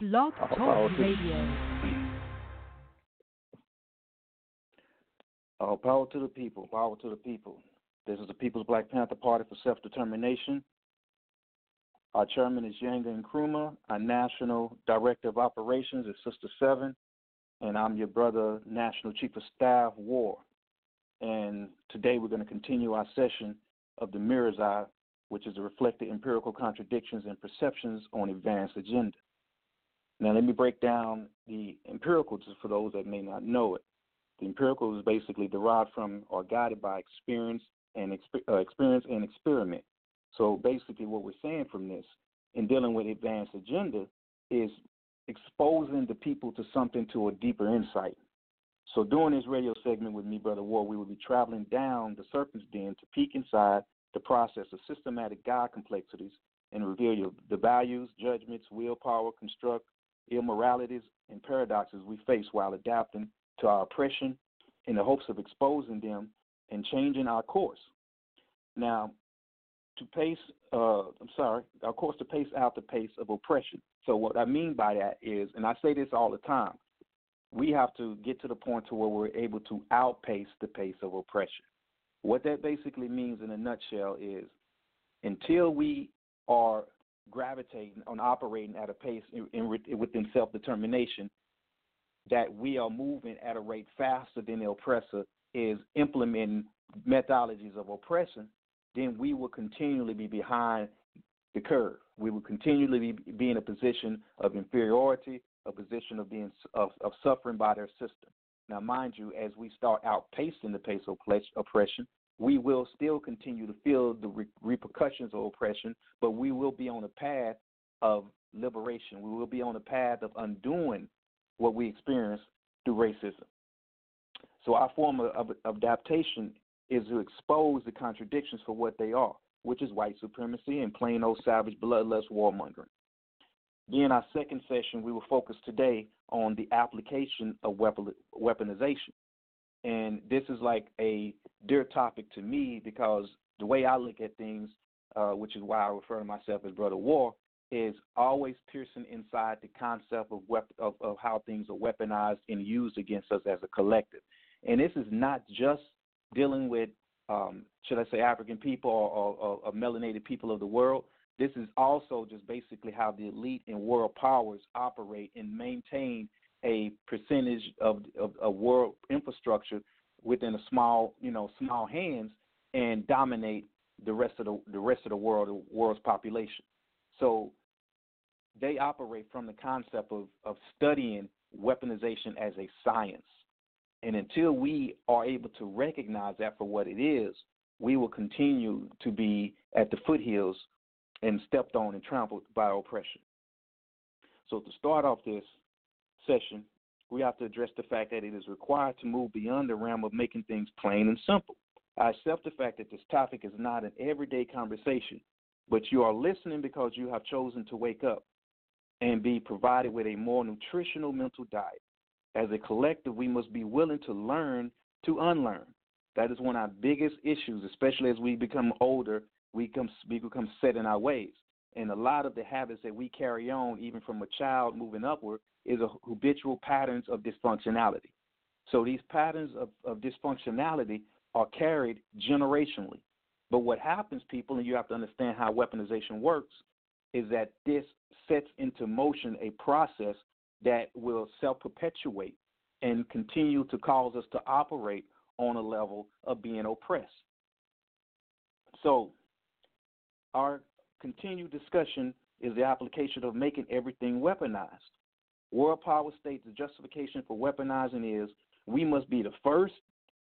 Blog Talk power to- Radio. All power to the people. Power to the people. This is the People's Black Panther Party for Self Determination. Our chairman is Yanga Nkrumah. Our national director of operations is Sister Seven. And I'm your brother, National Chief of Staff, War. And today we're going to continue our session of the Mirror's Eye, which is to reflect the empirical contradictions and perceptions on advanced agenda. Now, let me break down the empirical just for those that may not know it. The empirical is basically derived from or guided by experience and uh, experience and experiment. So basically, what we're saying from this in dealing with advanced agenda is exposing the people to something to a deeper insight. So during this radio segment with me, Brother War, we will be traveling down the serpent's den to peek inside the process of systematic God complexities and reveal your, the values, judgments, willpower, construct, immoralities, and paradoxes we face while adapting to our oppression in the hopes of exposing them and changing our course. Now, to pace, uh, I'm sorry, our course to pace out the pace of oppression. So what I mean by that is, and I say this all the time, we have to get to the point to where we're able to outpace the pace of oppression. What that basically means in a nutshell is until we are gravitating on operating at a pace in, in, within self determination, that we are moving at a rate faster than the oppressor is implementing methodologies of oppression, then we will continually be behind the curve. We will continually be, be in a position of inferiority, a position of being of, of suffering by their system. Now, mind you, as we start outpacing the pace of oppression, we will still continue to feel the re- repercussions of oppression, but we will be on a path of liberation. We will be on a path of undoing what we experience through racism. So our form of, of, adaptation is to expose the contradictions for what they are, which is white supremacy and plain old savage bloodlust warmongering. Then our second session, we will focus today on the application of weaponization. And this is like a dear topic to me because the way I look at things, uh, which is why I refer to myself as Brother War, is always piercing inside the concept of, wep- of, of how things are weaponized and used against us as a collective. And this is not just dealing with, um, should I say, African people or, or, or, melanated people of the world. This is also just basically how the elite and world powers operate and maintain a percentage of, of, of world infrastructure within a small, you know, small hands and dominate the rest of the the rest of the world, the world's population. So they operate from the concept of, of studying weaponization as a science. And until we are able to recognize that for what it is, we will continue to be at the foothills and stepped on and trampled by oppression. So, to start off this session, we have to address the fact that it is required to move beyond the realm of making things plain and simple. I accept the fact that this topic is not an everyday conversation, but you are listening because you have chosen to wake up and be provided with a more nutritional mental diet. As a collective, we must be willing to learn to unlearn. That is one of our biggest issues, especially as we become older, we become, we become set in our ways. And a lot of the habits that we carry on, even from a child moving upward, is a habitual patterns of dysfunctionality. So these patterns of, of dysfunctionality are carried generationally. But what happens, people, and you have to understand how weaponization works, is that this sets into motion a process that will self perpetuate and continue to cause us to operate on a level of being oppressed. So, our continued discussion is the application of making everything weaponized. World power states the justification for weaponizing is we must be the first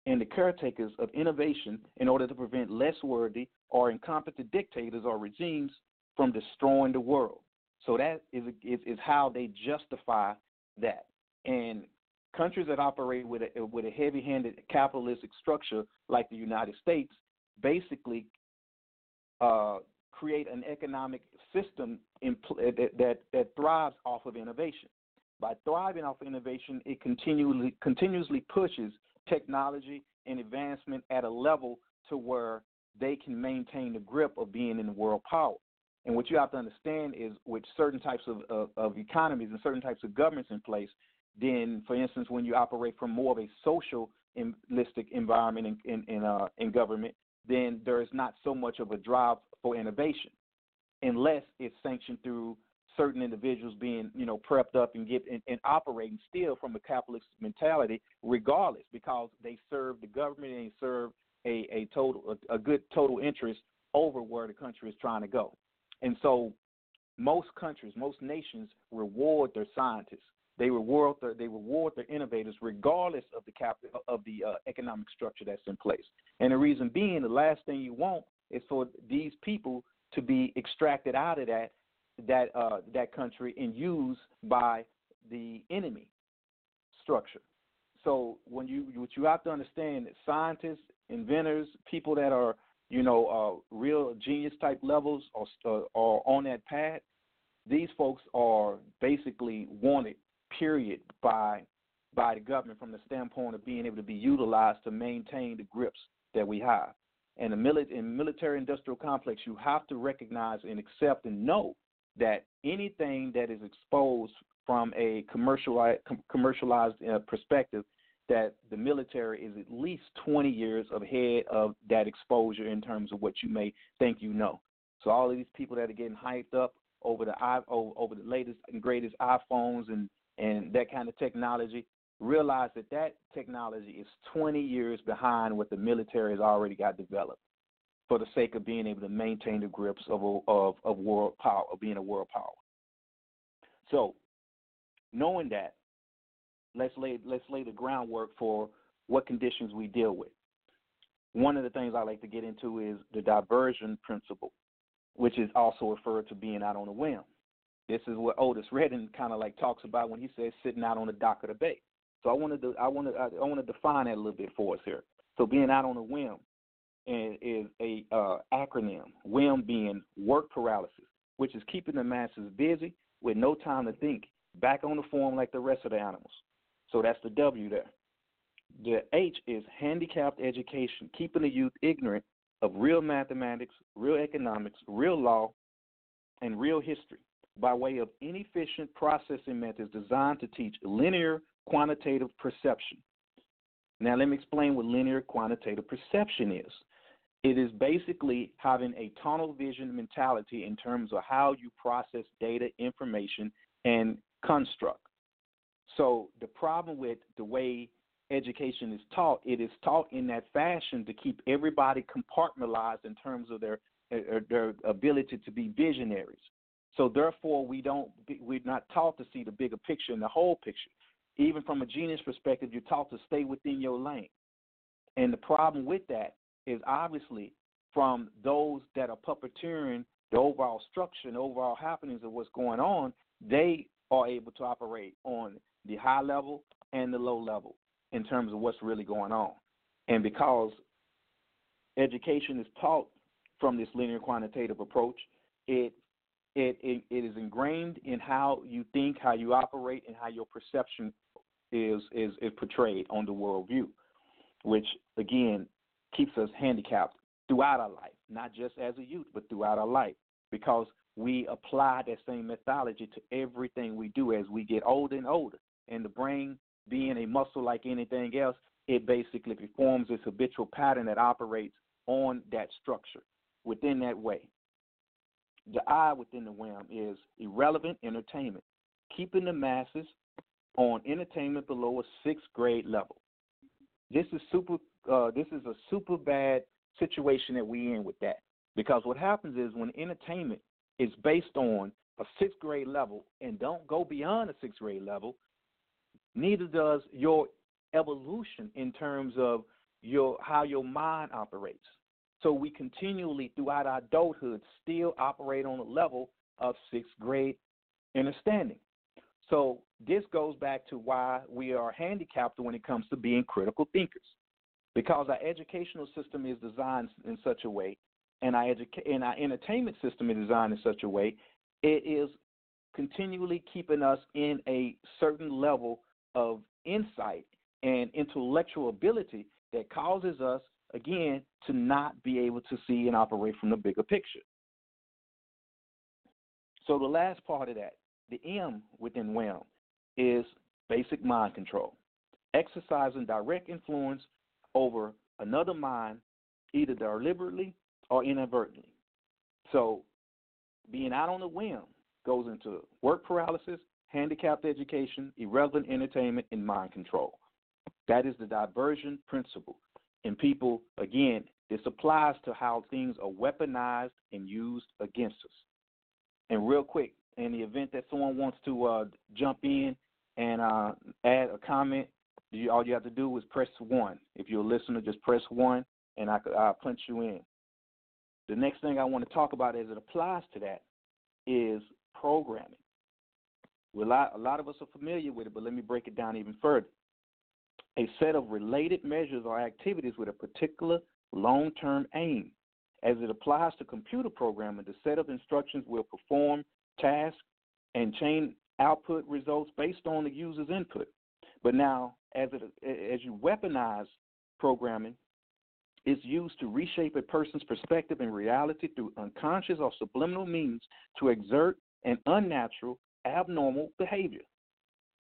and the caretakers of innovation in order to prevent less worthy or incompetent dictators or regimes from destroying the world. So that is, is, is how they justify that. And countries that operate with a, with a heavy-handed capitalistic structure like the United States basically uh, create an economic system in, that, that, that thrives off of innovation. By thriving off of innovation, it continually continuously pushes technology and advancement at a level to where they can maintain the grip of being in the world power. And what you have to understand is with certain types of, of, of economies and certain types of governments in place, then, for instance, when you operate from more of a socialistic environment in, in, in, uh, in government, then there is not so much of a drive for innovation unless it's sanctioned through certain individuals being, you know, prepped up and get and, and operating still from a capitalist mentality, regardless, because they serve the government and they serve a, a total a, a good total interest over where the country is trying to go. And so most countries, most nations reward their scientists. They reward their they reward their innovators regardless of the cap of the uh, economic structure that's in place. And the reason being, the last thing you want is for these people to be extracted out of that that uh, that country and used by the enemy structure. So when you what you have to understand that scientists, inventors, people that are you know uh, real genius type levels are, uh, are on that path. These folks are basically wanted, period, by by the government from the standpoint of being able to be utilized to maintain the grips that we have. And the mili- in military industrial complex, you have to recognize and accept and know that anything that is exposed from a commercialized, commercialized uh, perspective, that the military is at least 20 years ahead of that exposure in terms of what you may think you know. So all of these people that are getting hyped up over the over the latest and greatest iPhones and and that kind of technology, realize that that technology is 20 years behind what the military has already got developed for the sake of being able to maintain the grips of a, of of world power of being a world power. So, knowing that, let's lay let's lay the groundwork for what conditions we deal with. One of the things I like to get into is the diversion principle, which is also referred to being out on a whim. This is what Otis Redding kind of like talks about when he says sitting out on the dock of the bay. So I wanted to I want to I want to define that a little bit for us here. So being out on a whim is a uh, acronym. WHIM being work paralysis, which is keeping the masses busy with no time to think, back on the form like the rest of the animals. So that's the W there. The H is handicapped education, keeping the youth ignorant of real mathematics, real economics, real law, and real history by way of inefficient processing methods designed to teach linear quantitative perception. Now, let me explain what linear quantitative perception is. It is basically having a tunnel vision mentality in terms of how you process data, information, and construct. So the problem with the way education is taught, it is taught in that fashion to keep everybody compartmentalized in terms of their uh, their ability to be visionaries. So therefore, we don't we're not taught to see the bigger picture and the whole picture. Even from a genius perspective, you're taught to stay within your lane. And the problem with that is obviously from those that are puppeteering the overall structure and overall happenings of what's going on, they are able to operate on the high level and the low level in terms of what's really going on. And because education is taught from this linear quantitative approach, it it, it, it is ingrained in how you think, how you operate, and how your perception is is, is portrayed on the worldview, which again keeps us handicapped throughout our life, not just as a youth, but throughout our life, because we apply that same methodology to everything we do as we get older and older. And the brain, being a muscle like anything else, it basically performs this habitual pattern that operates on that structure within that way. The I within the WHIM is irrelevant entertainment, keeping the masses on entertainment below a sixth grade level. This is super. Uh, this is a super bad situation that we in with that because what happens is when entertainment is based on a sixth grade level and don't go beyond a sixth grade level, neither does your evolution in terms of your how your mind operates. So we continually throughout our adulthood still operate on a level of sixth grade understanding. So this goes back to why we are handicapped when it comes to being critical thinkers, because our educational system is designed in such a way, and our educa- and our entertainment system is designed in such a way, it is continually keeping us in a certain level of insight and intellectual ability that causes us again to not be able to see and operate from the bigger picture. So the last part of that, the M within WHAM, is basic mind control, exercising direct influence over another mind, either deliberately or inadvertently. So being out on a whim goes into work paralysis, handicapped education, irrelevant entertainment, and mind control. That is the diversion principle. And people, again, this applies to how things are weaponized and used against us. And real quick, in the event that someone wants to uh, jump in and uh, add a comment, you, all you have to do is press one. If you're a listener, just press one, and I, I'll punch you in. The next thing I want to talk about as it applies to that is programming. Well, a lot, a lot of us are familiar with it, but let me break it down even further. A set of related measures or activities with a particular long term aim. As it applies to computer programming, the set of instructions will perform tasks and chain output results based on the user's input. But now, as, it, as you weaponize programming, it's used to reshape a person's perspective and reality through unconscious or subliminal means to exert an unnatural, abnormal behavior.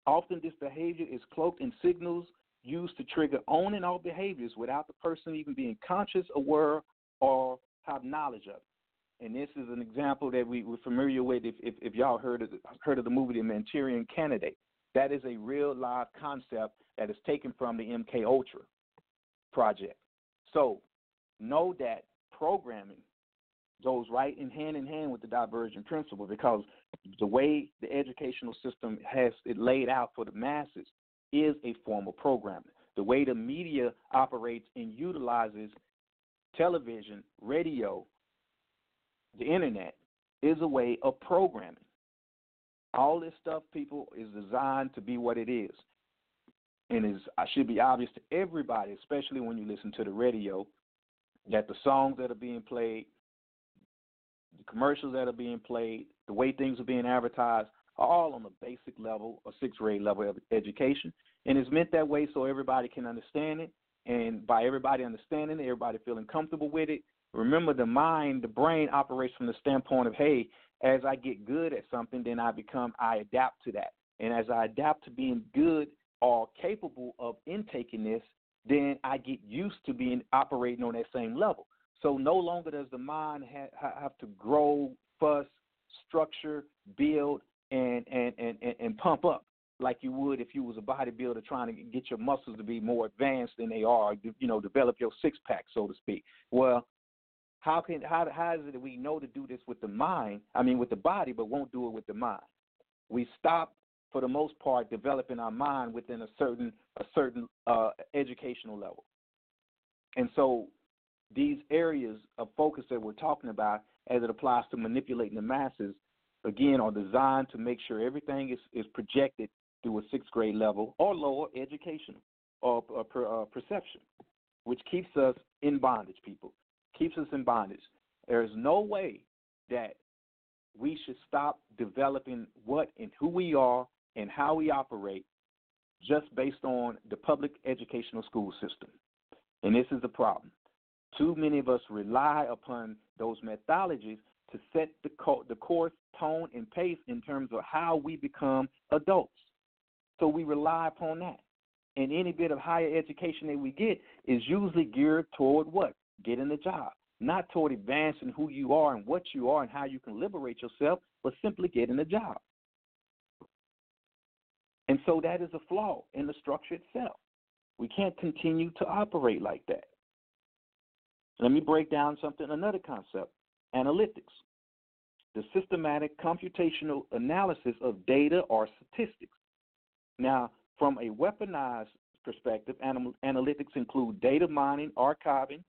Often, this behavior is cloaked in signals used to trigger on and off behaviors without the person even being conscious, aware, or have knowledge of it. And this is an example that we, we're familiar with if, if, if y'all heard of, the, heard of the movie The Manchurian Candidate. That is a real live concept that is taken from the MK Ultra project. So know that programming goes right in hand in hand with the divergent principle because the way the educational system has it laid out for the masses is a form of programming. The way the media operates and utilizes television, radio, the internet is a way of programming. All this stuff, people, is designed to be what it is. And it should be obvious to everybody, especially when you listen to the radio, that the songs that are being played, the commercials that are being played, the way things are being advertised, are all on the basic level a sixth grade level of education. And it's meant that way so everybody can understand it. And by everybody understanding it, everybody feeling comfortable with it. Remember, the mind, the brain operates from the standpoint of, hey, as I get good at something, then I become, I adapt to that. And as I adapt to being good or capable of intaking this, then I get used to being operating on that same level. So no longer does the mind ha- have to grow, fuss, structure, build, and, and and and pump up like you would if you was a bodybuilder trying to get your muscles to be more advanced than they are. You know, develop your six pack, so to speak. Well, how can how how is it that we know to do this with the mind? I mean, with the body, but won't do it with the mind? We stop for the most part, developing our mind within a certain a certain uh, educational level. And so, these areas of focus that we're talking about, as it applies to manipulating the masses, again, are designed to make sure everything is, is projected through a sixth grade level or lower education or, or per, uh, perception, which keeps us in bondage. People keeps us in bondage. There is no way that we should stop developing what and who we are and how we operate just based on the public educational school system. And this is the problem. Too many of us rely upon those methodologies to set the, co- the course, tone, and pace in terms of how we become adults. So we rely upon that. And any bit of higher education that we get is usually geared toward what? Getting a job. Not toward advancing who you are and what you are and how you can liberate yourself, but simply getting a job. And so that is a flaw in the structure itself. We can't continue to operate like that. Let me break down something, another concept analytics. The systematic computational analysis of data or statistics. Now, from a weaponized perspective, analytics include data mining, archiving,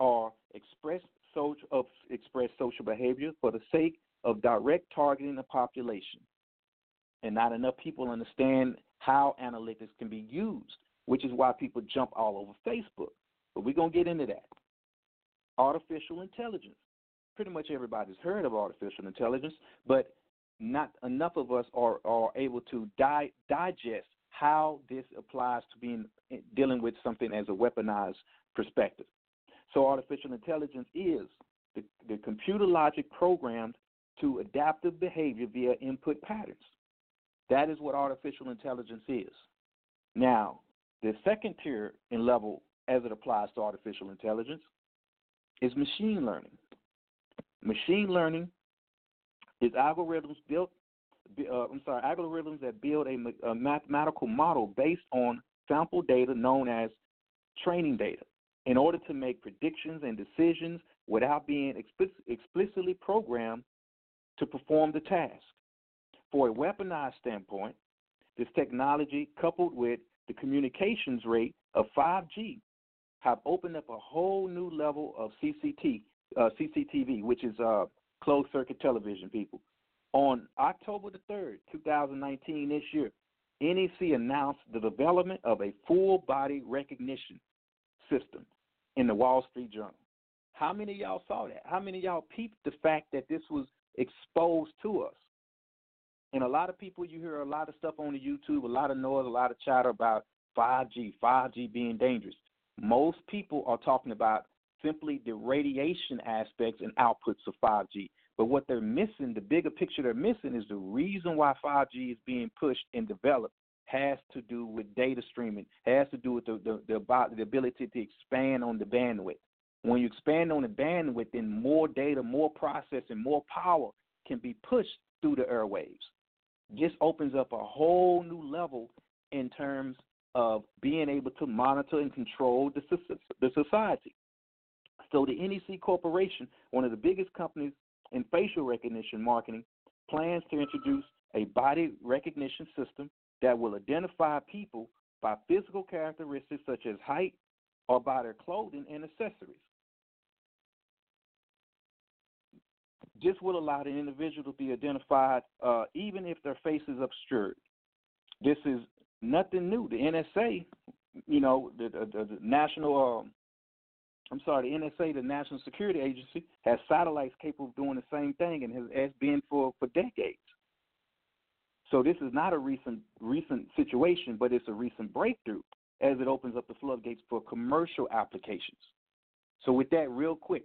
or express social, express social behavior for the sake of direct targeting the population and not enough people understand how analytics can be used, which is why people jump all over Facebook. But we're going to get into that. Artificial intelligence. Pretty much everybody's heard of artificial intelligence, but not enough of us are, are able to di- digest how this applies to being eh, dealing with something as a weaponized perspective. So artificial intelligence is the, the computer logic programmed to adaptive behavior via input patterns. That is what artificial intelligence is. Now, the second tier in level as it applies to artificial intelligence is machine learning. Machine learning is algorithms built. Uh, I'm sorry, algorithms that build a, a mathematical model based on sample data known as training data in order to make predictions and decisions without being explicitly programmed to perform the task. For a weaponized standpoint, this technology, coupled with the communications rate of 5G, have opened up a whole new level of CCT, uh, CCTV, which is uh, closed circuit television, people. On October the 3rd, 2019, this year, NEC announced the development of a full body recognition system in the Wall Street Journal. How many of y'all saw that? How many of y'all peeped the fact that this was exposed to us? And a lot of people, you hear a lot of stuff on the YouTube, a lot of noise, a lot of chatter about 5G, 5G being dangerous. Most people are talking about simply the radiation aspects and outputs of 5G. But what they're missing, the bigger picture they're missing, is the reason why 5G is being pushed and developed has to do with data streaming, has to do with the, the, the, the ability to expand on the bandwidth. When you expand on the bandwidth, then more data, more processing, more power can be pushed through the airwaves. This opens up a whole new level in terms of being able to monitor and control the, the society. So the NEC Corporation, one of the biggest companies in facial recognition marketing, plans to introduce a body recognition system that will identify people by physical characteristics such as height or by their clothing and accessories. This will allow the individual to be identified uh, even if their face is obscured. This is nothing new. The NSA, you know, the, the, the national, um, I'm sorry, the NSA, the National Security Agency, has satellites capable of doing the same thing and has, has been for, for decades. So this is not a recent recent situation, but it's a recent breakthrough as it opens up the floodgates for commercial applications. So with that, real quick,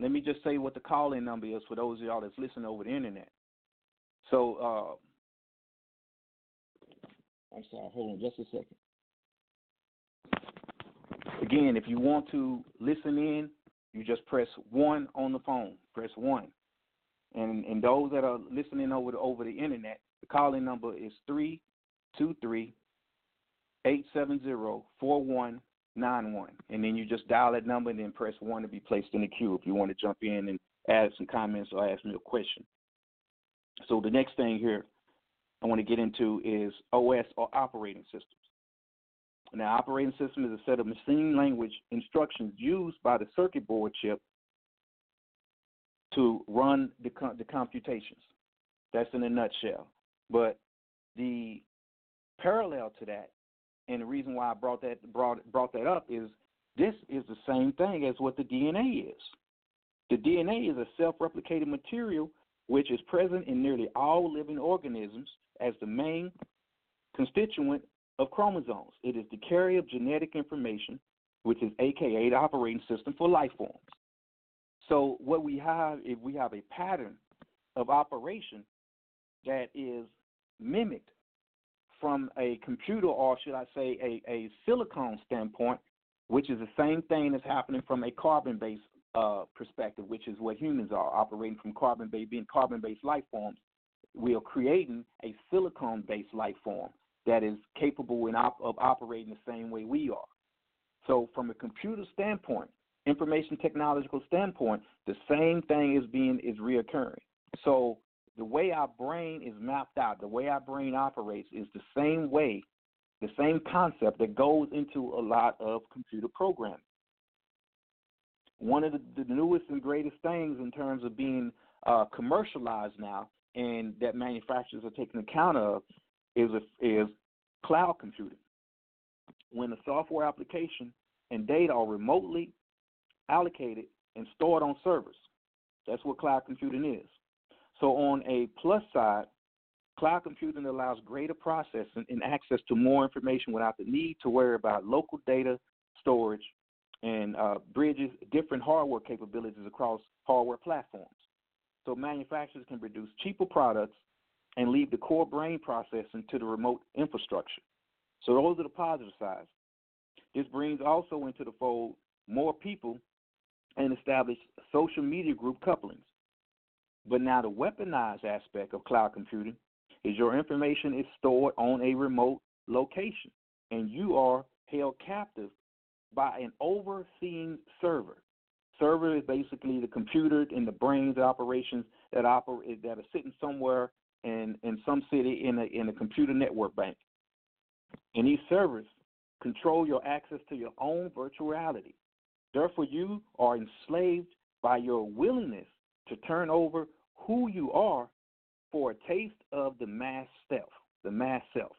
let me just say what the call-in number is for those of y'all that's listening over the internet. So uh, I'm sorry, hold on just a second. Again, if you want to listen in, you just press one on the phone. Press one. And and those that are listening over the over the internet, the calling number is 323 870 4191. And then you just dial that number and then press 1 to be placed in the queue if you want to jump in and add some comments or ask me a question. So the next thing here I want to get into is OS or operating systems. Now, operating system is a set of machine language instructions used by the circuit board chip to run the, the computations. That's in a nutshell. But the parallel to that, and the reason why I brought that brought brought that up is this is the same thing as what the DNA is. The DNA is a self-replicating material which is present in nearly all living organisms as the main constituent of chromosomes. It is the carrier of genetic information, which is AKA the operating system for life forms. So what we have if we have a pattern of operation that is mimicked from a computer, or should I say, a, a silicon standpoint, which is the same thing that's happening from a carbon based uh, perspective, which is what humans are operating from carbon based, being carbon based life forms. We are creating a silicon based life form that is capable op- of operating the same way we are. So, from a computer standpoint, information technological standpoint, the same thing is being is reoccurring. So the way our brain is mapped out, the way our brain operates is the same way, the same concept that goes into a lot of computer programming. One of the, the newest and greatest things in terms of being uh, commercialized now and that manufacturers are taking account of is, a, is cloud computing. When a software application and data are remotely allocated and stored on servers. That's what cloud computing is. So, on a plus side, cloud computing allows greater processing and access to more information without the need to worry about local data storage and uh, bridges different hardware capabilities across hardware platforms. so manufacturers can produce cheaper products and leave the core brain processing to the remote infrastructure. So those are the positive sides. This brings also into the fold more people and establish social media group couplings. But now the weaponized aspect of cloud computing is your information is stored on a remote location and you are held captive by an overseeing server. Server is basically the computer and the brains operations that operate that are sitting somewhere in, in some city in a in a computer network bank. And these servers control your access to your own virtual reality. Therefore, you are enslaved by your willingness to turn over who you are for a taste of the mass self, the mass self.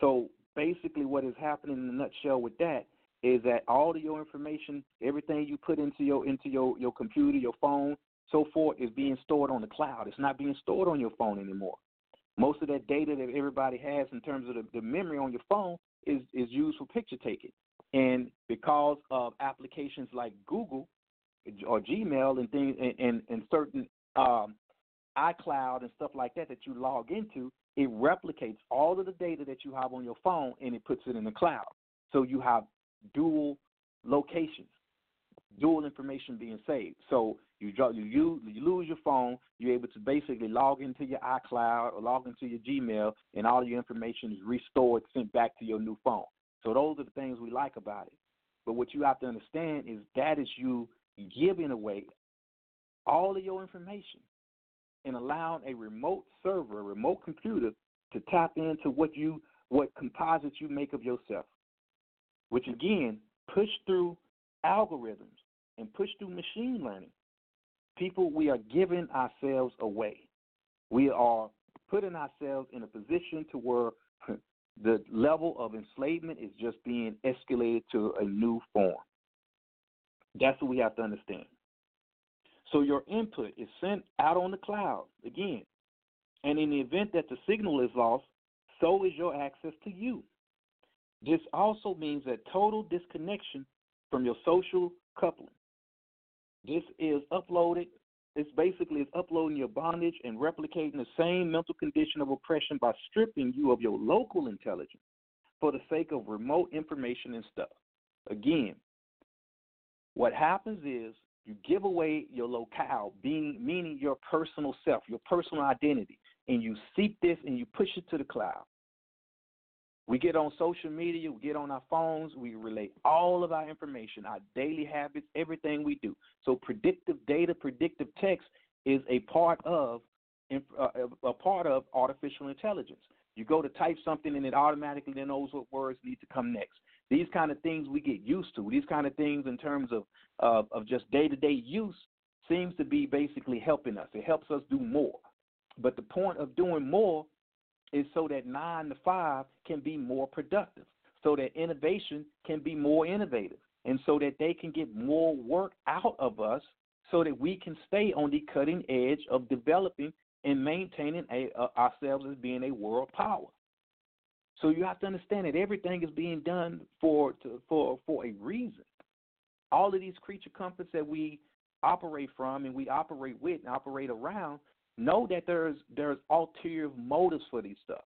So basically, what is happening in a nutshell with that is that all of your information, everything you put into your into your your computer, your phone, so forth, is being stored on the cloud. It's not being stored on your phone anymore. Most of that data that everybody has in terms of the, the memory on your phone is is used for picture taking. And because of applications like Google or Gmail and things and, and, and certain um, iCloud and stuff like that that you log into, it replicates all of the data that you have on your phone and it puts it in the cloud. So you have dual locations, dual information being saved. So you you you lose your phone, you're able to basically log into your iCloud or log into your Gmail, and all your information is restored, sent back to your new phone. So those are the things we like about it. But what you have to understand is that is you giving away all of your information and allowing a remote server, a remote computer, to tap into what you what composites you make of yourself, which again push through algorithms and push through machine learning. People, we are giving ourselves away. We are putting ourselves in a position to where the level of enslavement is just being escalated to a new form. That's what we have to understand. So your input is sent out on the cloud again. And in the event that the signal is lost, so is your access to you. This also means that total disconnection from your social coupling. This is uploaded. It's basically it's uploading your bondage and replicating the same mental condition of oppression by stripping you of your local intelligence for the sake of remote information and stuff. Again, what happens is you give away your locale, being meaning your personal self, your personal identity, and you seek this and you push it to the cloud. We get on social media, we get on our phones, we relate all of our information, our daily habits, everything we do. So predictive data, predictive text is a part of uh, a part of artificial intelligence. You go to type something and it automatically then knows what words need to come next. These kind of things we get used to. These kind of things in terms of uh, of just day to day use seems to be basically helping us. It helps us do more. But the point of doing more is so that nine to five can be more productive, so that innovation can be more innovative, and so that they can get more work out of us so that we can stay on the cutting edge of developing and maintaining a, uh, ourselves as being a world power. So you have to understand that everything is being done for to, for for a reason. All of these creature comforts that we operate from and we operate with and operate around know that there's there's ulterior motives for these stuff.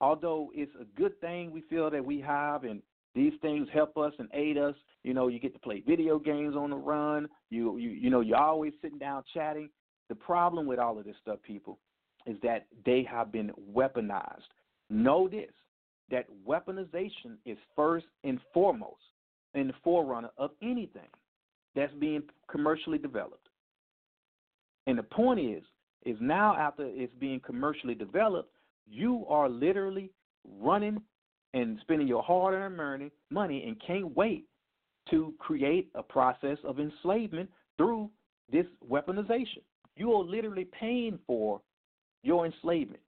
Although it's a good thing we feel that we have and these things help us and aid us. You know, you get to play video games on the run. You you you know, you're always sitting down chatting. The problem with all of this stuff, people, is that they have been weaponized. Know this that weaponization is first and foremost in the forerunner of anything that's being commercially developed. And the point is, is now after it's being commercially developed, you are literally running and spending your hard-earned money and can't wait to create a process of enslavement through this weaponization. You are literally paying for your enslavement,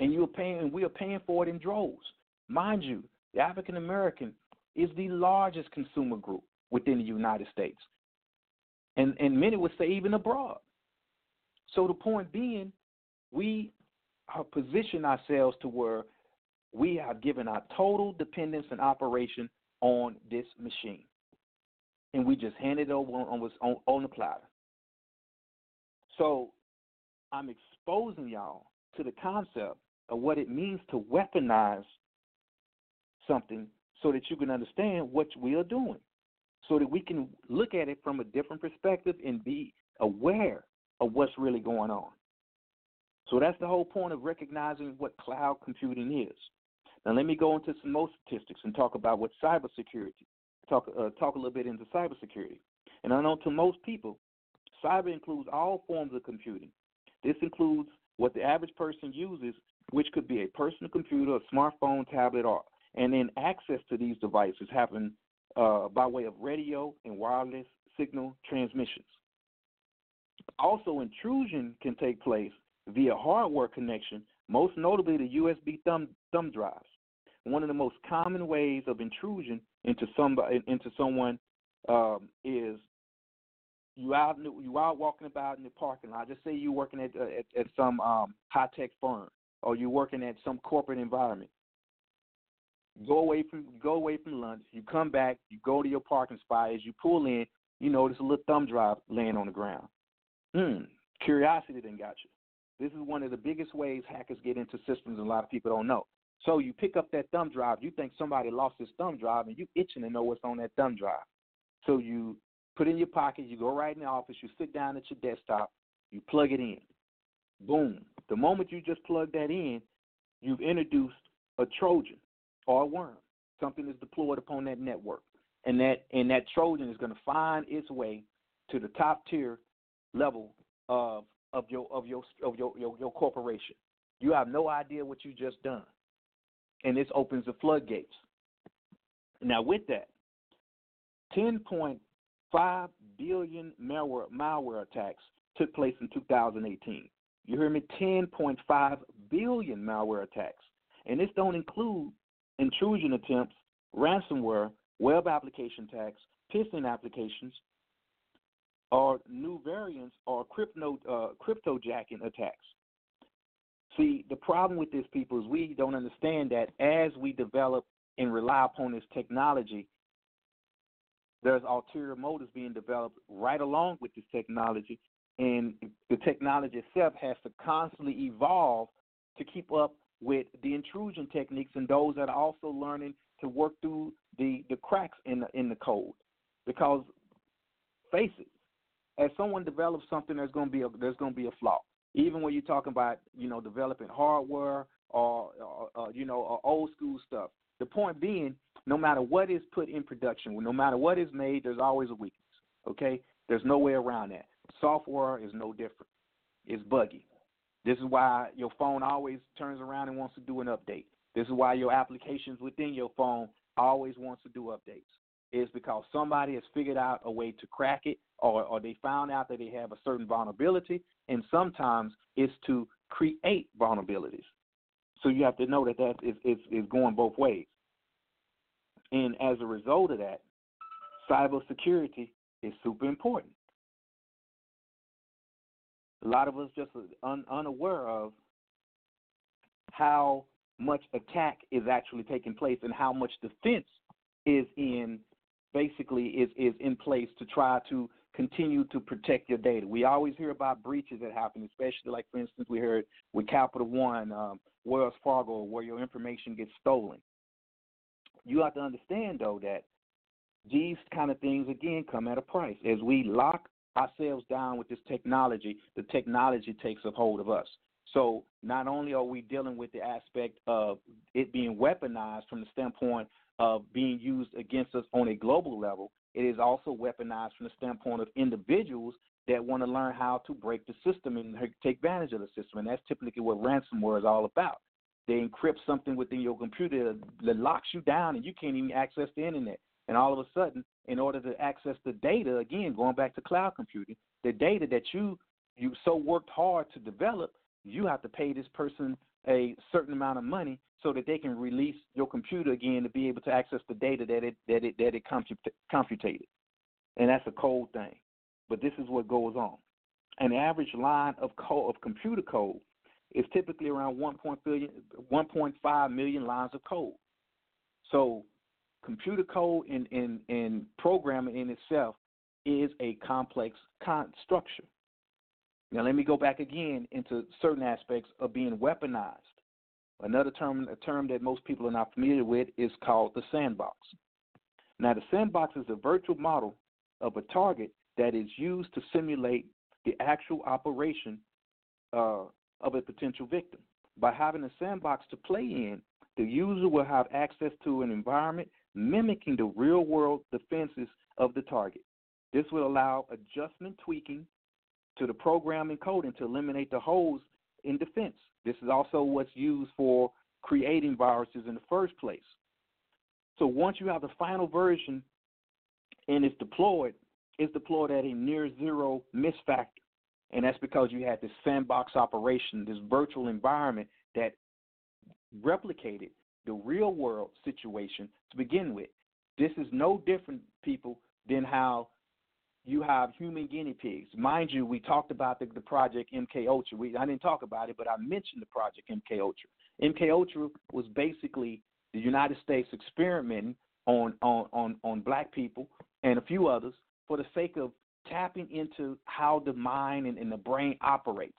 and you're paying, and we are paying for it in droves. Mind you, the African American is the largest consumer group within the United States, and and many would say even abroad. So the point being, we have positioned ourselves to where we have given our total dependence and operation on this machine, and we just hand it over on on, on the platter. So I'm exposing y'all to the concept of what it means to weaponize something so that you can understand what we are doing, so that we can look at it from a different perspective and be aware of what's really going on. So that's the whole point of recognizing what cloud computing is. Now let me go into some more statistics and talk about what cybersecurity. Talk uh, talk a little bit into cybersecurity. And I know to most people, cyber includes all forms of computing. This includes what the average person uses, which could be a personal computer, a smartphone, tablet, or and then access to these devices happen uh, by way of radio and wireless signal transmissions. Also, intrusion can take place via hardware connection, most notably the USB thumb, thumb drives. One of the most common ways of intrusion into somebody into someone um, is you out you out walking about in the parking lot. Just say you're working at at, at some um, high tech firm or you're working at some corporate environment. Go away from go away from lunch. You come back. You go to your parking spot. As you pull in, you notice a little thumb drive laying on the ground. Hmm. Curiosity then got you. This is one of the biggest ways hackers get into systems, and a lot of people don't know. So you pick up that thumb drive. You think somebody lost his thumb drive, and you itching to know what's on that thumb drive. So you put it in your pocket. You go right in the office. You sit down at your desktop. You plug it in. Boom. The moment you just plug that in, you've introduced a Trojan or a worm. Something is deployed upon that network, and that and that Trojan is going to find its way to the top tier level of of your of your of your, your, your corporation. You have no idea what you just done, and this opens the floodgates. Now, with that, 10.5 billion malware malware attacks took place in 2018. You hear me? 10.5 billion malware attacks, and this don't include intrusion attempts, ransomware, web application attacks, phishing applications, or new variants or crypto uh, cryptojacking attacks. See, the problem with this, people, is we don't understand that as we develop and rely upon this technology, there's ulterior motives being developed right along with this technology, and the technology itself has to constantly evolve to keep up with the intrusion techniques and those that are also learning to work through the, the cracks in the in the code. Because face it, as someone develops something, there's going to be a there's going to be a flaw. Even when you're talking about you know developing hardware or, or, or you know or old school stuff. The point being, no matter what is put in production, no matter what is made, there's always a weakness. Okay, there's no way around that. Software is no different. It's buggy. This is why your phone always turns around and wants to do an update. This is why your applications within your phone always wants to do updates It's because somebody has figured out a way to crack it or, or they found out that they have a certain vulnerability, and sometimes it's to create vulnerabilities. So you have to know that that is, is, is going both ways. And as a result of that, cybersecurity is super important. A lot of us just un, unaware of how much attack is actually taking place and how much defense is in basically is is in place to try to continue to protect your data. We always hear about breaches that happen, especially like for instance we heard with Capital One, um, Wells Fargo, where your information gets stolen. You have to understand though that these kind of things again come at a price. As we lock ourselves down with this technology, the technology takes a hold of us. So not only are we dealing with the aspect of it being weaponized from the standpoint of being used against us on a global level, it is also weaponized from the standpoint of individuals that want to learn how to break the system and take advantage of the system. And that's typically what ransomware is all about. They encrypt something within your computer that locks you down and you can't even access the internet. And all of a sudden, in order to access the data, again, going back to cloud computing, the data that you you so worked hard to develop, you have to pay this person a certain amount of money so that they can release your computer again to be able to access the data that it that it that it computated, and that's a cold thing. But this is what goes on. An average line of code of computer code is typically around 1.5 million lines of code. So, computer code and in, in programming in itself is a complex con- structure. Now, let me go back again into certain aspects of being weaponized. Another term, a term that most people are not familiar with, is called the sandbox. Now, the sandbox is a virtual model of a target that is used to simulate the actual operation uh, of a potential victim. By having a sandbox to play in, the user will have access to an environment mimicking the real world defenses of the target. This will allow adjustment tweaking to the program coding to eliminate the holes in defense. This is also what's used for creating viruses in the first place. So once you have the final version and it's deployed, it's deployed at a near zero miss factor. And that's because you had this sandbox operation, this virtual environment that replicated the real world situation to begin with. This is no different, people, than how you have human guinea pigs. Mind you, we talked about the, the project MK Ultra. We, I didn't talk about it, but I mentioned the project MK Ultra. MK Ultra was basically the United States experimenting on, on, on, on black people and a few others for the sake of tapping into how the mind and, and the brain operates.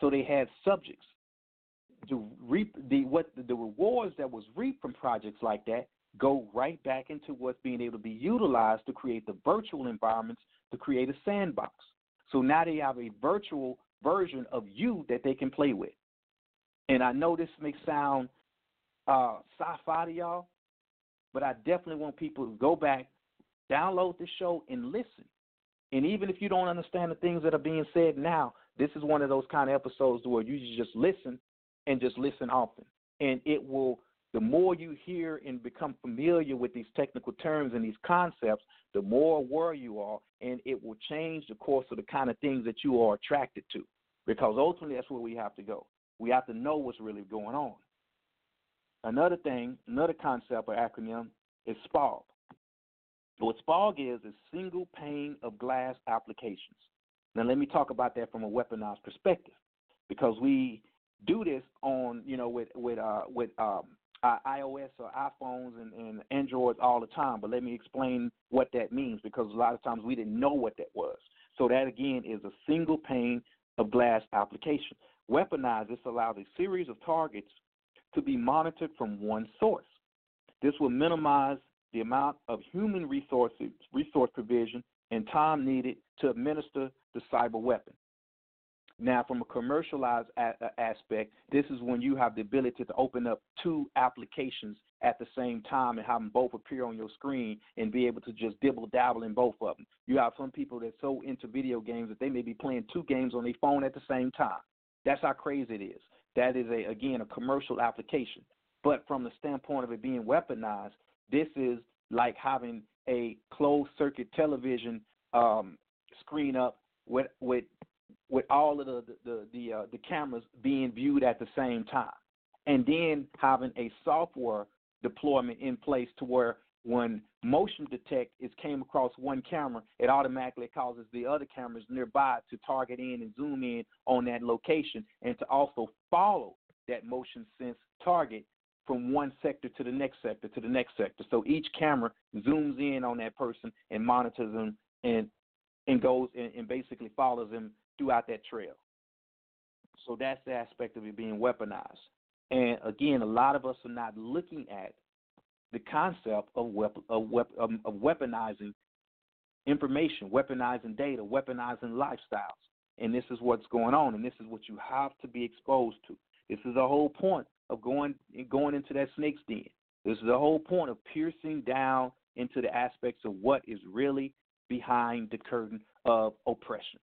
So they had subjects. To reap the what the rewards that was reaped from projects like that go right back into what's being able to be utilized to create the virtual environments to create a sandbox. So now they have a virtual version of you that they can play with. And I know this may sound uh, sci-fi to y'all, but I definitely want people to go back, download the show, and listen. And even if you don't understand the things that are being said now, this is one of those kind of episodes where you just listen and just listen often, and it will the more you hear and become familiar with these technical terms and these concepts, the more aware you are, and it will change the course of the kind of things that you are attracted to. Because ultimately, that's where we have to go. We have to know what's really going on. Another thing, another concept or acronym is SPOG. What SPOG is is single pane of glass applications. Now, let me talk about that from a weaponized perspective, because we do this on, you know, with with uh, with um, uh, iOS or iPhones and, and Androids all the time, but let me explain what that means because a lot of times we didn't know what that was. So that again is a single pane of glass application. Weaponized, this allows a series of targets to be monitored from one source. This will minimize the amount of human resources, resource provision and time needed to administer the cyber weapon. Now, from a commercialized a- aspect, this is when you have the ability to open up two applications at the same time and have them both appear on your screen and be able to just dibble dabble in both of them. You have some people that's so into video games that they may be playing two games on their phone at the same time. That's how crazy it is. That is a again a commercial application. But from the standpoint of it being weaponized, this is like having a closed circuit television um, screen up with with with all of the the the, uh, the cameras being viewed at the same time, and then having a software deployment in place to where when motion detect is came across one camera, it automatically causes the other cameras nearby to target in and zoom in on that location, and to also follow that motion sense target from one sector to the next sector to the next sector. So each camera zooms in on that person and monitors them and and goes and, and basically follows them throughout that trail. So that's the aspect of it being weaponized. And again, a lot of us are not looking at the concept of, of, wep- of weaponizing information, weaponizing data, weaponizing lifestyles. And this is what's going on, and this is what you have to be exposed to. This is the whole point of going going into that snake's den. This is the whole point of piercing down into the aspects of what is really behind the curtain of oppression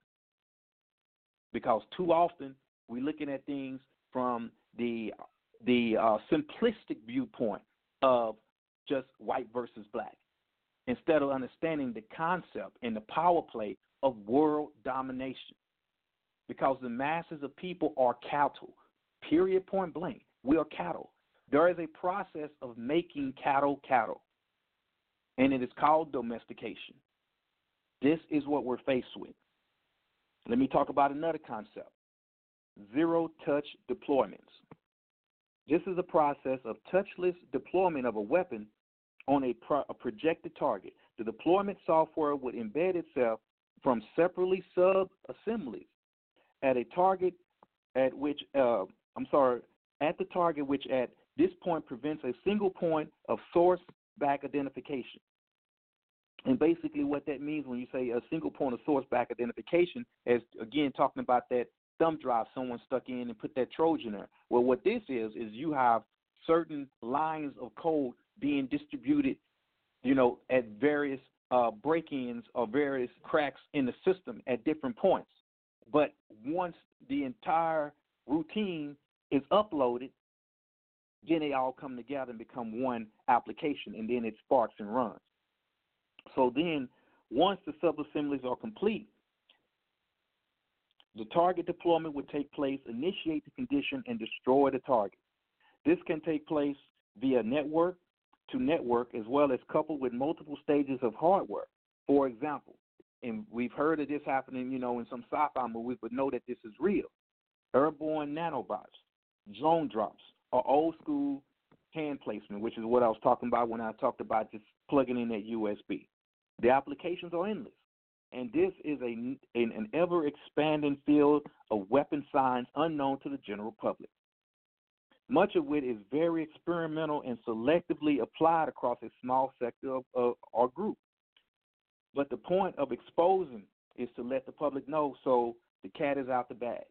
because too often we're looking at things from the the uh, simplistic viewpoint of just white versus black. Instead of understanding the concept and the power play of world domination. Because the masses of people are cattle period point blank. We are cattle. There is a process of making cattle cattle. And it is called domestication. This is what we're faced with let me talk about another concept zero touch deployments. This is a process of touchless deployment of a weapon on a, pro- a projected target. The deployment software would embed itself from separately sub assemblies at a target at which uh, I'm sorry, at the target which at this point prevents a single point of source back identification. And basically, what that means when you say a single point of source back identification is again talking about that thumb drive someone stuck in and put that Trojan there. Well, what this is is you have certain lines of code being distributed, you know, at various uh, break-ins or various cracks in the system at different points. But once the entire routine is uploaded, then they all come together and become one application, and then it sparks and runs. So then, once the subassemblies are complete, the target deployment would take place, initiate the condition, and destroy the target. This can take place via network to network as well as coupled with multiple stages of hardware. For example, and we've heard of this happening, you know, in some sci-fi movies, but know that this is real. Airborne nanobots, drone drops, or old school hand placement, which is what I was talking about when I talked about just plugging in that USB. The applications are endless, and this is a, an, an ever expanding field of weapon science unknown to the general public. Much of it is very experimental and selectively applied across a small sector of, of group. But the point of exposing is to let the public know so the cat is out the bag.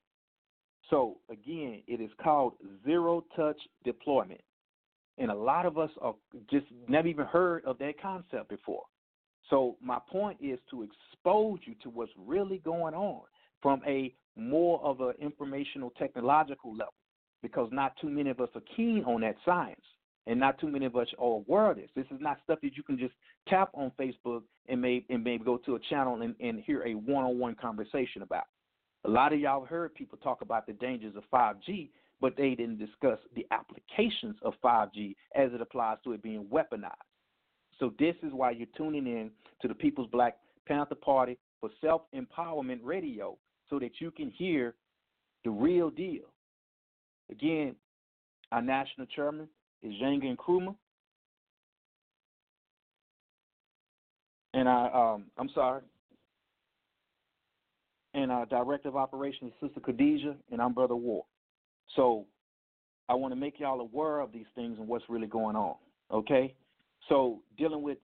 So again, it is called zero touch deployment. And a lot of us are just never even heard of that concept before. So my point is to expose you to what's really going on from a more of an informational technological level because not too many of us are keen on that science and not too many of us are aware of this. This is not stuff that you can just tap on Facebook and maybe and maybe go to a channel and, and hear a one on one conversation about. A lot of y'all heard people talk about the dangers of 5G, but they didn't discuss the applications of 5G as it applies to it being weaponized. So this is why you're tuning in to the People's Black Panther Party for Self Empowerment Radio so that you can hear the real deal. Again, our national chairman is Janga Nkrumah. And I um I'm sorry, and our director of operations, is Sister Khadijah, and I'm Brother War. So I want to make y'all aware of these things and what's really going on. Okay, so dealing with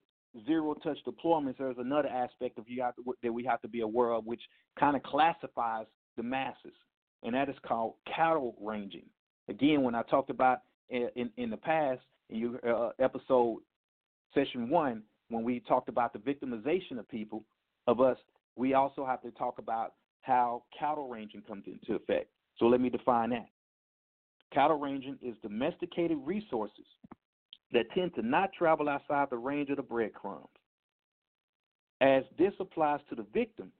zero touch deployments, there's another aspect of you to, that we have to be aware of, which kind of classifies the masses, and that is called cattle ranging. Again, when I talked about in in, in the past, in your uh, episode session one, when we talked about the victimization of people, of us, we also have to talk about how cattle ranging comes into effect. So let me define that. Cattle ranging is domesticated resources that tend to not travel outside the range of the breadcrumbs. As this applies to the victim,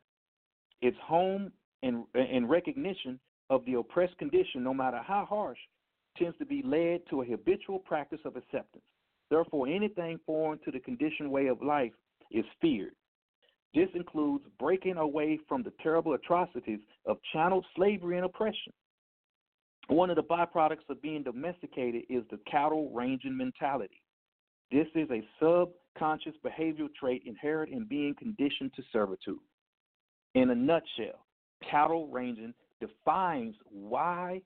its home and, and recognition of the oppressed condition, no matter how harsh, tends to be led to a habitual practice of acceptance. Therefore, anything foreign to the conditioned way of life is feared. This includes breaking away from the terrible atrocities of channeled slavery and oppression. One of the byproducts of being domesticated is the cattle ranging mentality. This is a subconscious behavioral trait inherent in being conditioned to servitude. In a nutshell, cattle ranging defines why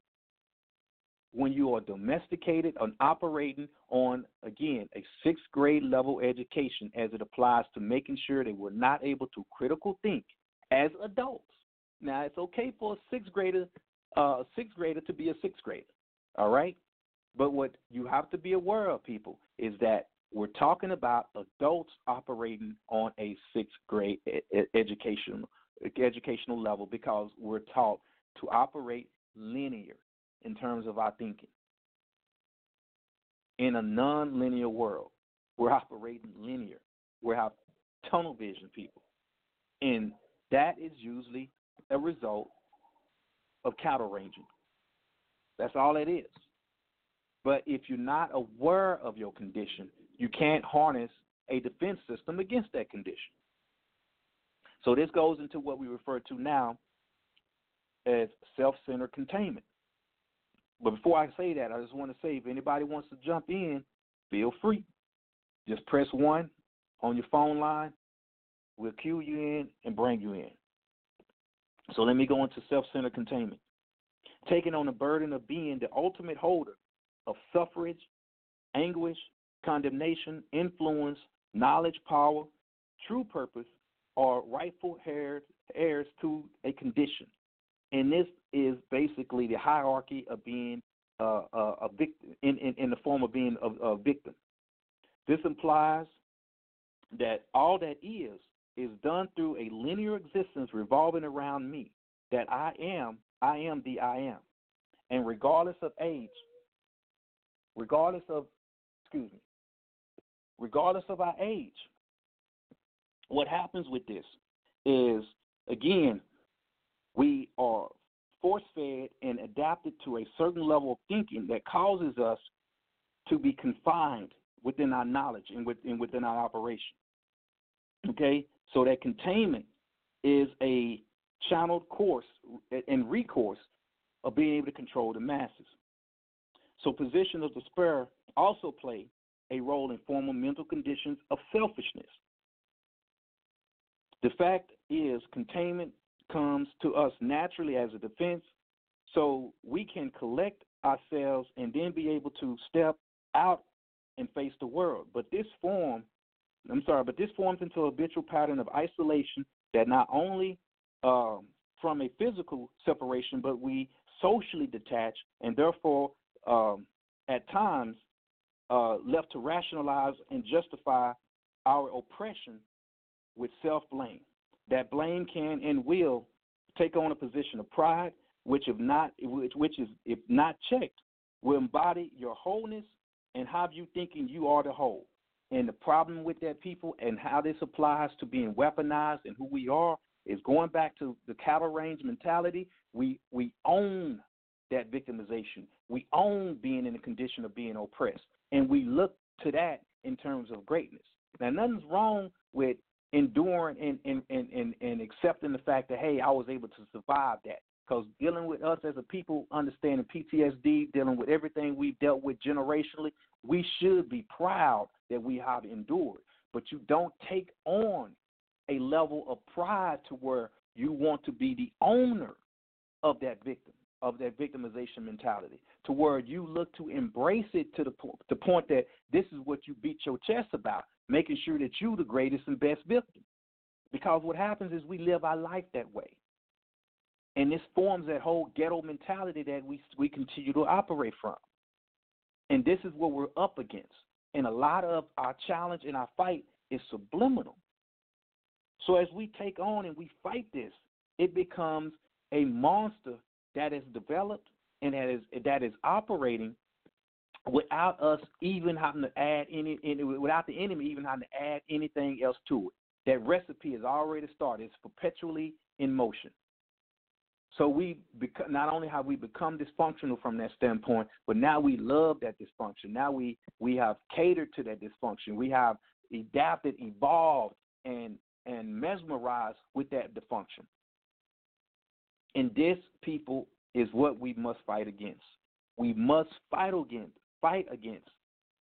when you are domesticated and operating on, again, a sixth grade level education as it applies to making sure that we're not able to critical think as adults. Now, it's okay for a sixth grader, uh, sixth grader to be a sixth grader, all right? But what you have to be aware of, people, is that we're talking about adults operating on a sixth grade educational educational level because we're taught to operate linear in terms of our thinking. In a non-linear world, we're operating linear. We have tunnel vision people. And that is usually a result of cattle ranging. That's all it is. But if you're not aware of your condition, you can't harness a defense system against that condition. So this goes into what we refer to now as self-centered containment. But before I say that, I just want to say if anybody wants to jump in, feel free. Just press one on your phone line. We'll cue you in and bring you in. So let me go into self centered containment. Taking on the burden of being the ultimate holder of suffrage, anguish, condemnation, influence, knowledge, power, true purpose, or rightful heirs, heirs to a condition. And this is basically the hierarchy of being uh, uh, a victim in, in, in, the form of being a, a victim. This implies that all that is is done through a linear existence revolving around me. That I am, I am the I am. And regardless of age, regardless of, excuse me, regardless of our age, what happens with this is, again, we are force fed and adapted to a certain level of thinking that causes us to be confined within our knowledge and within, within our operation. Okay? So that containment is a channeled course and recourse of being able to control the masses. So positions of despair also play a role in formal mental conditions of selfishness. The fact is, containment comes to us naturally as a defense, so we can collect ourselves and then be able to step out and face the world. But this form, I'm sorry, but this forms into a habitual pattern of isolation that not only um, from a physical separation, but we socially detach and therefore um, at times uh, left to rationalize and justify our oppression with self blame. That blame can and will take on a position of pride, which if not which, which is if not checked, will embody your wholeness and have you thinking you are the whole. And the problem with that people and how this applies to being weaponized and who we are is going back to the cattle range mentality. We we own that victimization. We own being in a condition of being oppressed. And we look to that in terms of greatness. Now nothing's wrong with enduring and, and, and, and, and accepting the fact that hey, I was able to survive that. Because dealing with us as a people, understanding PTSD, dealing with everything we've dealt with generationally, we should be proud that we have endured. But you don't take on a level of pride to where you want to be the owner of that victim, of that victimization mentality, to where you look to embrace it to the, po- the point that this is what you beat your chest about, making sure that you're the greatest and best victim. Because what happens is we live our life that way. And this forms that whole ghetto mentality that we we continue to operate from. And this is what we're up against. And a lot of our challenge and our fight is subliminal. So as we take on and we fight this, it becomes a monster that is developed and that is that is operating without us even having to add any, any without the enemy even having to add anything else to it. That recipe is already started. It's perpetually in motion. So we become, not only have we become dysfunctional from that standpoint, but now we love that dysfunction. Now we we have catered to that dysfunction. We have adapted, evolved, and and mesmerized with that dysfunction. And this, people, is what we must fight against. We must fight against fight against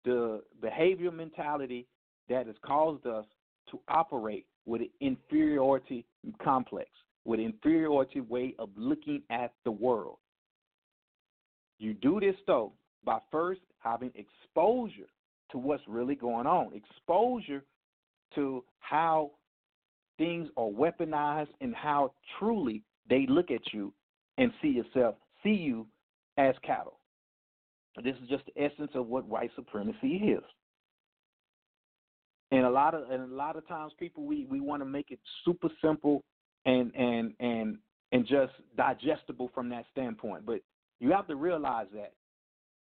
the behavioral mentality that has caused us to operate with an inferiority complex with inferiority way of looking at the world. You do this though by first having exposure to what's really going on, exposure to how things are weaponized and how truly they look at you and see yourself, see you as cattle. This is just the essence of what white supremacy is. And a lot of and a lot of times people we, we want to make it super simple and and and and just digestible from that standpoint. But you have to realize that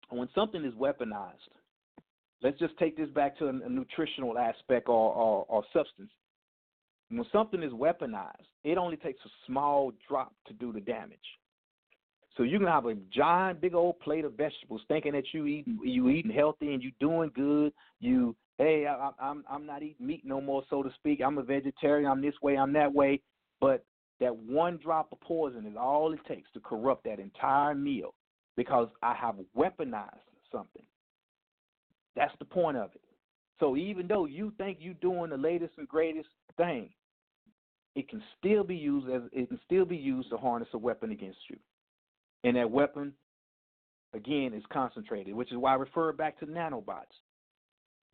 when something is weaponized, let's just take this back to a, a nutritional aspect or, or, or substance. When something is weaponized, it only takes a small drop to do the damage. So you can have a giant, big old plate of vegetables, thinking that you eating you eating healthy and you doing good. You hey, I, I'm I'm not eating meat no more, so to speak. I'm a vegetarian. I'm this way. I'm that way. But that one drop of poison is all it takes to corrupt that entire meal because I have weaponized something. That's the point of it. So even though you think you're doing the latest and greatest thing, it can still be used as it can still be used to harness a weapon against you. And that weapon, again, is concentrated, which is why I refer back to nanobots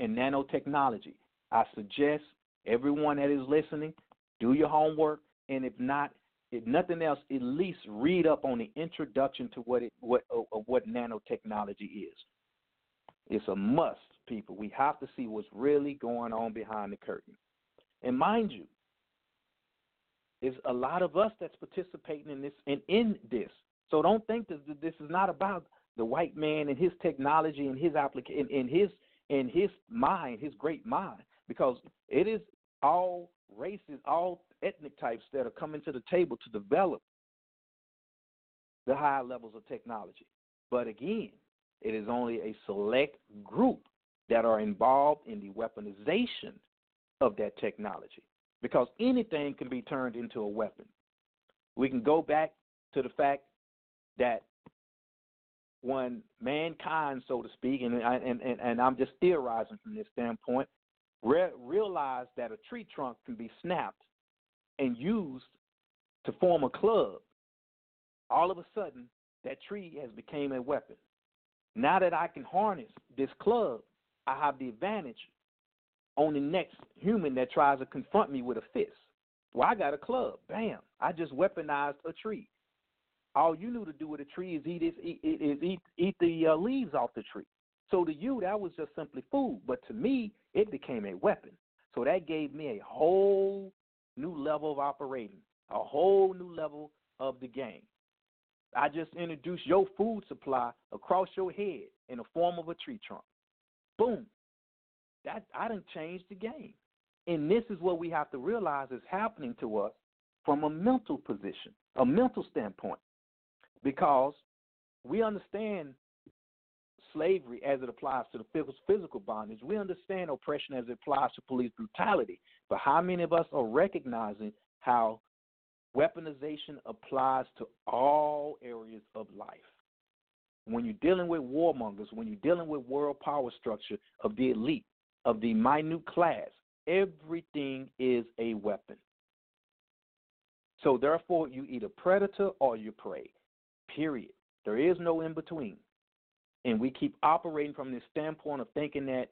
and nanotechnology. I suggest everyone that is listening, do your homework, and if not, if nothing else, at least read up on the introduction to what it what uh, of what nanotechnology is. It's a must, people. We have to see what's really going on behind the curtain. And mind you, there's a lot of us that's participating in this and in this. So don't think that this is not about the white man and his technology and his application in his in his mind, his great mind, because it is all races, all ethnic types that are coming to the table to develop the higher levels of technology. But again, it is only a select group that are involved in the weaponization of that technology because anything can be turned into a weapon. We can go back to the fact that when mankind, so to speak, and, and, and, and I'm just theorizing from this standpoint, re- realized that a tree trunk can be snapped and used to form a club, all of a sudden that tree has become a weapon. Now that I can harness this club, I have the advantage on the next human that tries to confront me with a fist. Well, I got a club. Bam. I just weaponized a tree. All you knew to do with a tree is eat is eat, is eat, eat the uh, leaves off the tree. So to you, that was just simply food. But to me, it became a weapon. So that gave me a whole new level of operating, a whole new level of the game. I just introduced your food supply across your head in the form of a tree trunk. Boom. That I didn't change the game. And this is what we have to realize is happening to us from a mental position, a mental standpoint. Because we understand slavery as it applies to the physical bondage. We understand oppression as it applies to police brutality. But how many of us are recognizing how weaponization applies to all areas of life? When you're dealing with warmongers, when you're dealing with world power structure of the elite, of the minute class, everything is a weapon. So therefore, you either predator or you prey. Period. There is no in between. And we keep operating from this standpoint of thinking that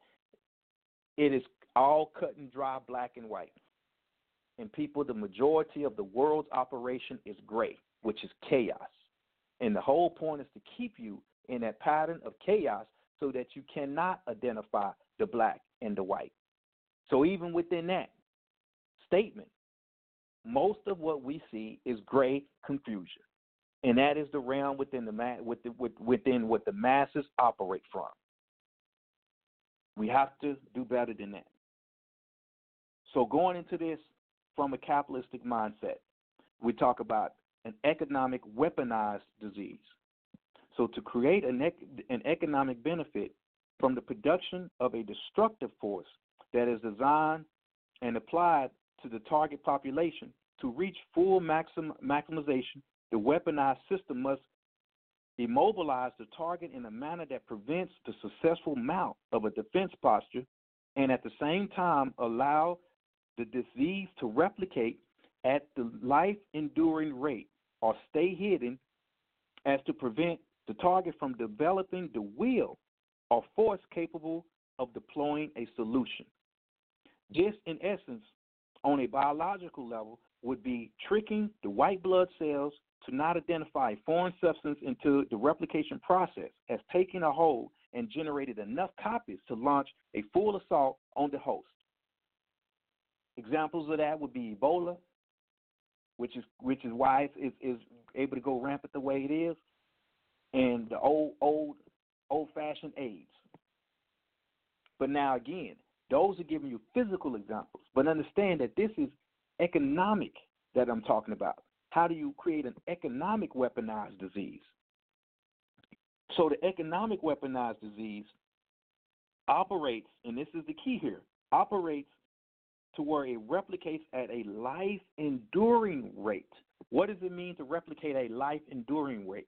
it is all cut and dry, black and white. And people, the majority of the world's operation is gray, which is chaos. And the whole point is to keep you in that pattern of chaos so that you cannot identify the black and the white. So even within that statement, most of what we see is gray confusion and that is the realm within the within what the masses operate from. We have to do better than that. So going into this from a capitalistic mindset, we talk about an economic weaponized disease. So to create an, an economic benefit from the production of a destructive force that is designed and applied to the target population to reach full maxim, maximization the weaponized system must immobilize the target in a manner that prevents the successful mount of a defense posture and at the same time allow the disease to replicate at the life enduring rate or stay hidden as to prevent the target from developing the will or force capable of deploying a solution. This, in essence, on a biological level, would be tricking the white blood cells to not identify a foreign substance into the replication process has taken a hold and generated enough copies to launch a full assault on the host. Examples of that would be Ebola, which is which is why it's, is able to go rampant the way it is, and the old old old fashioned AIDS. But now again, those are giving you physical examples, but understand that this is economic that I'm talking about. How do you create an economic weaponized disease? So the economic weaponized disease operates, and this is the key here, operates to where it replicates at a life enduring rate. What does it mean to replicate a life enduring rate?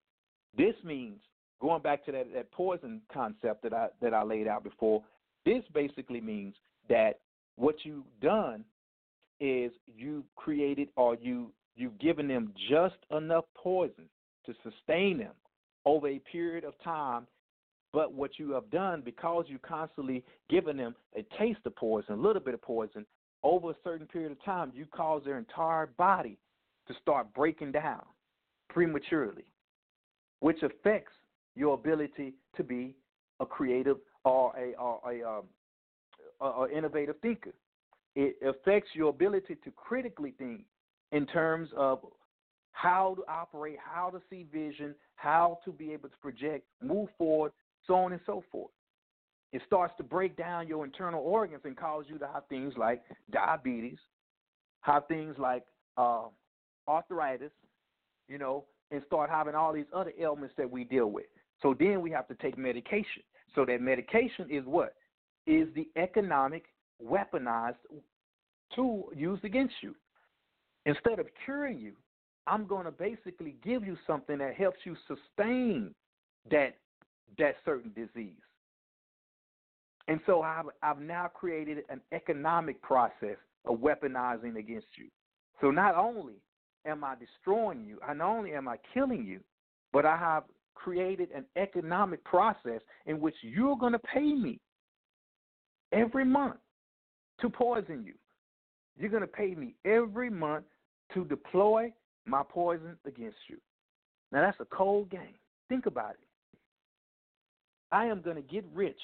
This means going back to that, that poison concept that I that I laid out before, this basically means that what you've done is you created or you you've given them just enough poison to sustain them over a period of time. But what you have done, because you constantly given them a taste of poison, a little bit of poison, over a certain period of time, you cause their entire body to start breaking down prematurely, which affects your ability to be a creative or a, or a, um, a, innovative thinker. It affects your ability to critically think in terms of how to operate, how to see vision, how to be able to project, move forward, so on and so forth. It starts to break down your internal organs and cause you to have things like diabetes, have things like uh, arthritis, you know, and start having all these other ailments that we deal with. So then we have to take medication. So that medication is what? Is the economic weaponized tool used against you. Instead of curing you, I'm going to basically give you something that helps you sustain that that certain disease. And so I've, I've now created an economic process of weaponizing against you. So not only am I destroying you, not only am I killing you, but I have created an economic process in which you're going to pay me every month to poison you. You're going to pay me every month to deploy my poison against you. Now, that's a cold game. Think about it. I am going to get rich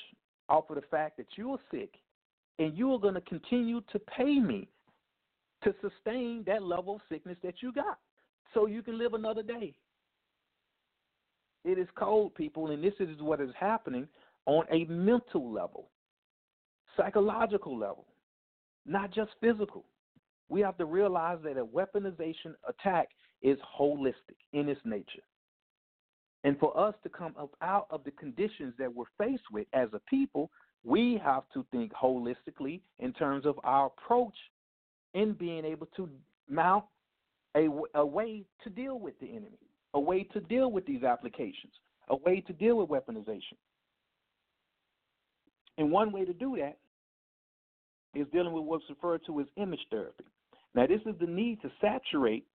off of the fact that you are sick, and you are going to continue to pay me to sustain that level of sickness that you got so you can live another day. It is cold, people, and this is what is happening on a mental level, psychological level, not just physical. We have to realize that a weaponization attack is holistic in its nature. And for us to come up out of the conditions that we're faced with as a people, we have to think holistically in terms of our approach in being able to mount a, a way to deal with the enemy, a way to deal with these applications, a way to deal with weaponization. And one way to do that is dealing with what's referred to as image therapy. Now, this is the need to saturate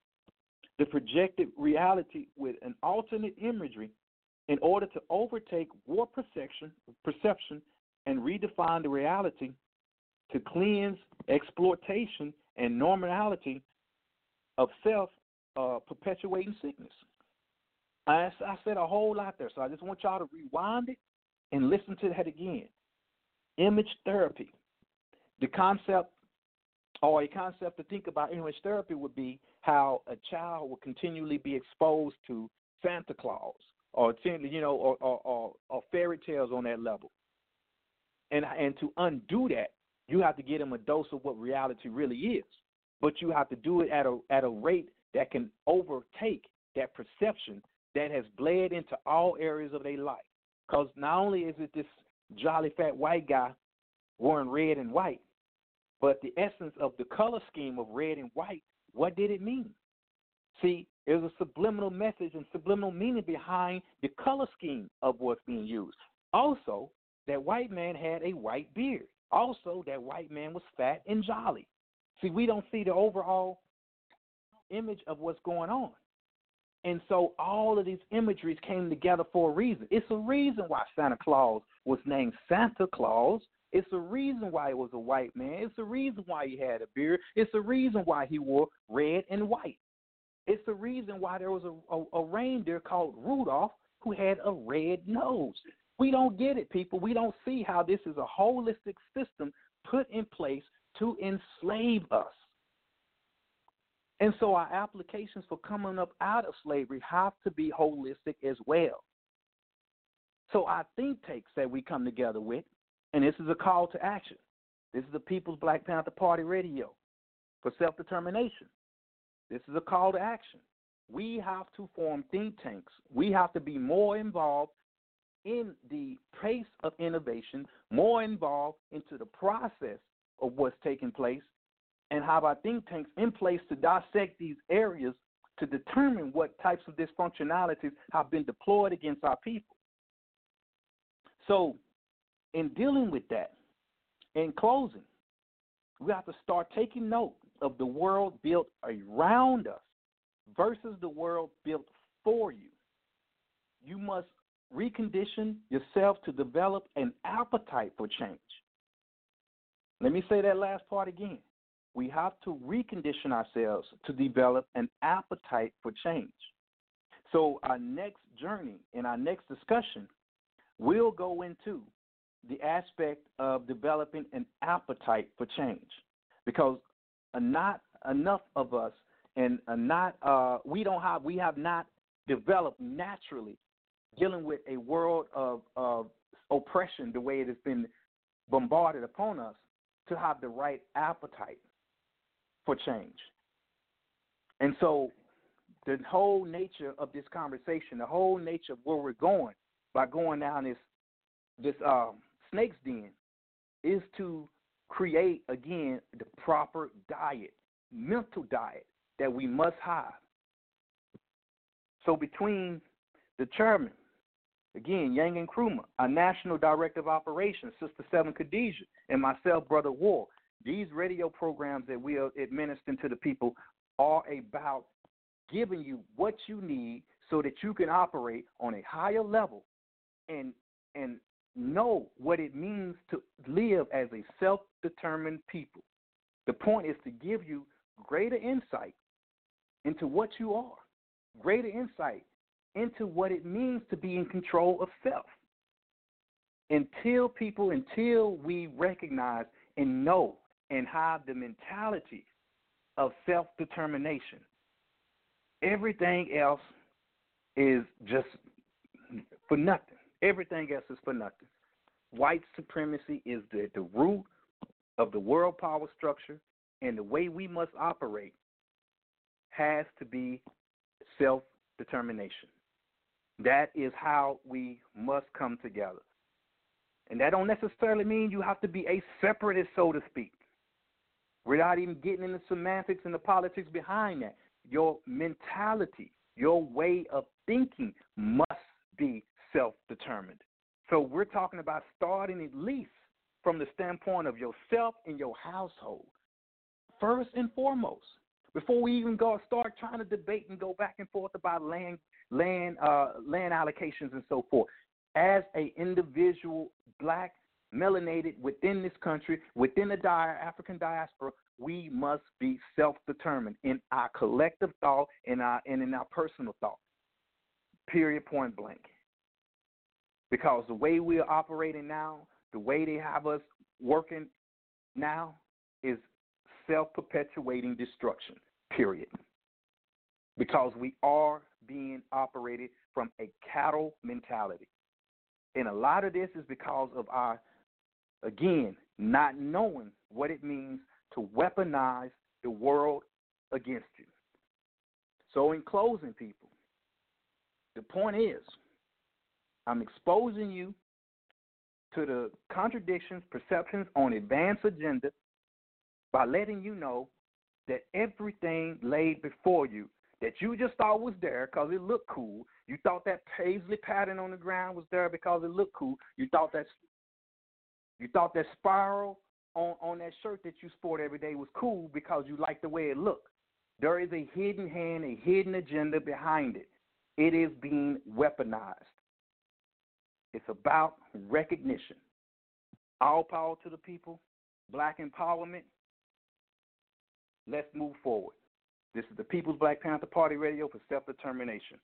the projected reality with an alternate imagery in order to overtake war perception, perception and redefine the reality to cleanse exploitation and normality of self uh, perpetuating sickness. I, I said a whole lot there, so I just want y'all to rewind it and listen to that again. Image therapy. The concept or a concept to think about image therapy would be how a child will continually be exposed to Santa Claus or you know or, or, or, or fairy tales on that level. And and to undo that, you have to get them a dose of what reality really is. But you have to do it at a at a rate that can overtake that perception that has bled into all areas of their life. Because not only is it this jolly fat white guy wearing red and white, but the essence of the color scheme of red and white, what did it mean? See, there's a subliminal message and subliminal meaning behind the color scheme of what's being used. Also, that white man had a white beard. Also, that white man was fat and jolly. See, we don't see the overall image of what's going on. And so all of these imageries came together for a reason. It's a reason why Santa Claus was named Santa Claus it's the reason why he was a white man. It's the reason why he had a beard. It's the reason why he wore red and white. It's the reason why there was a, a, a reindeer called Rudolph who had a red nose. We don't get it, people. We don't see how this is a holistic system put in place to enslave us. And so our applications for coming up out of slavery have to be holistic as well. So our think tanks that we come together with and this is a call to action. This is the People's Black Panther Party radio for self determination. This is a call to action. We have to form think tanks. We have to be more involved in the pace of innovation, more involved into the process of what's taking place, and have our think tanks in place to dissect these areas to determine what types of dysfunctionalities have been deployed against our people. So in dealing with that, in closing, we have to start taking note of the world built around us versus the world built for you. You must recondition yourself to develop an appetite for change. Let me say that last part again. We have to recondition ourselves to develop an appetite for change. So, our next journey and our next discussion will go into the aspect of developing an appetite for change because not enough of us and not uh, we don't have we have not developed naturally dealing with a world of, of oppression the way it has been bombarded upon us to have the right appetite for change. And so the whole nature of this conversation, the whole nature of where we're going by going down this this um, snake's den is to create again the proper diet, mental diet that we must have. So between the chairman, again, Janga Nkrumah, our national director of operations, Sister Seven Khadijah, and myself, Brother War, these radio programs that we are administering to the people are about giving you what you need so that you can operate on a higher level and and know what it means to live as a self-determined people. The point is to give you greater insight into what you are, greater insight into what it means to be in control of self. Until people, until we recognize and know and have the mentality of self determination, everything else is just for nothing. Everything else is for nothing. White supremacy is the, the root of the world power structure, and the way we must operate has to be self determination. That is how we must come together. And that don't necessarily mean you have to be a separatist, so to speak. We're not even getting into semantics and the politics behind that. Your mentality, your way of thinking must be self determined. So we're talking about starting at least from the standpoint of yourself and your household. First and foremost, before we even go start trying to debate and go back and forth about land land uh, land allocations and so forth. As a individual black melanated within this country, within the di- African diaspora, we must be self-determined in our collective thought and our and in our personal thought. Period. Point blank. Because the way we are operating now, the way they have us working now, is self-perpetuating destruction. Period. Because we are being operated from a cattle mentality. And a lot of this is because of our, again, not knowing what it means to weaponize the world against you. So, in closing, people, the point is I'm exposing you to the contradictions, perceptions on advanced agenda by letting you know that everything laid before you that you just thought was there because it looked cool. You thought that paisley pattern on the ground was there because it looked cool. You thought that you thought that spiral on, on that shirt that you sport every day was cool because you liked the way it looked. There is a hidden hand, a hidden agenda behind it. It is being weaponized. It's about recognition. All power to the people, black empowerment. Let's move forward. This is the People's Black Panther Party Radio for self determination.